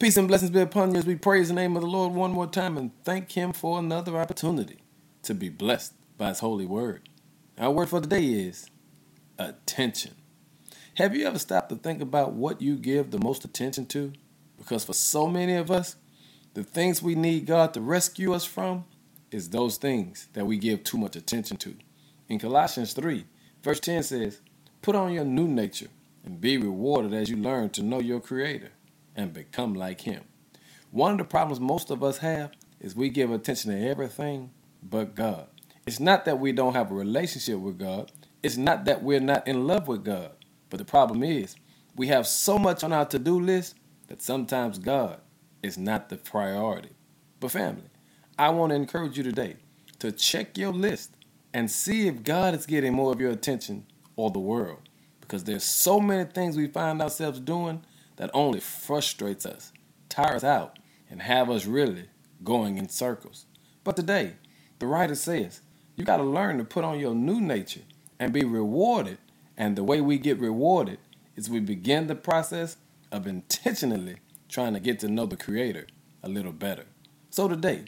Peace and blessings be upon you as we praise the name of the Lord one more time and thank Him for another opportunity to be blessed by His holy word. Our word for today is attention. Have you ever stopped to think about what you give the most attention to? Because for so many of us, the things we need God to rescue us from is those things that we give too much attention to. In Colossians 3, verse 10 says, Put on your new nature and be rewarded as you learn to know your Creator and become like Him. One of the problems most of us have is we give attention to everything but God. It's not that we don't have a relationship with God, it's not that we're not in love with God. But the problem is, we have so much on our to do list that sometimes God is not the priority. But, family, I want to encourage you today to check your list and see if God is getting more of your attention or the world. Because there's so many things we find ourselves doing that only frustrates us, tires out, and have us really going in circles. But today, the writer says, you got to learn to put on your new nature and be rewarded. And the way we get rewarded is we begin the process of intentionally trying to get to know the Creator a little better. So today,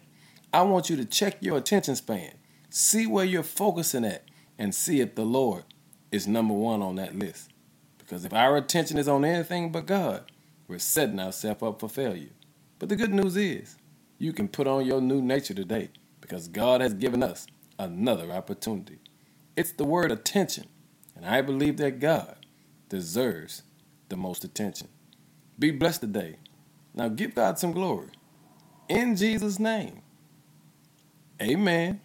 I want you to check your attention span, see where you're focusing at, and see if the Lord is number one on that list. Because if our attention is on anything but God, we're setting ourselves up for failure. But the good news is, you can put on your new nature today because God has given us another opportunity. It's the word attention, and I believe that God deserves the most attention. Be blessed today. Now give God some glory. In Jesus' name. Amen.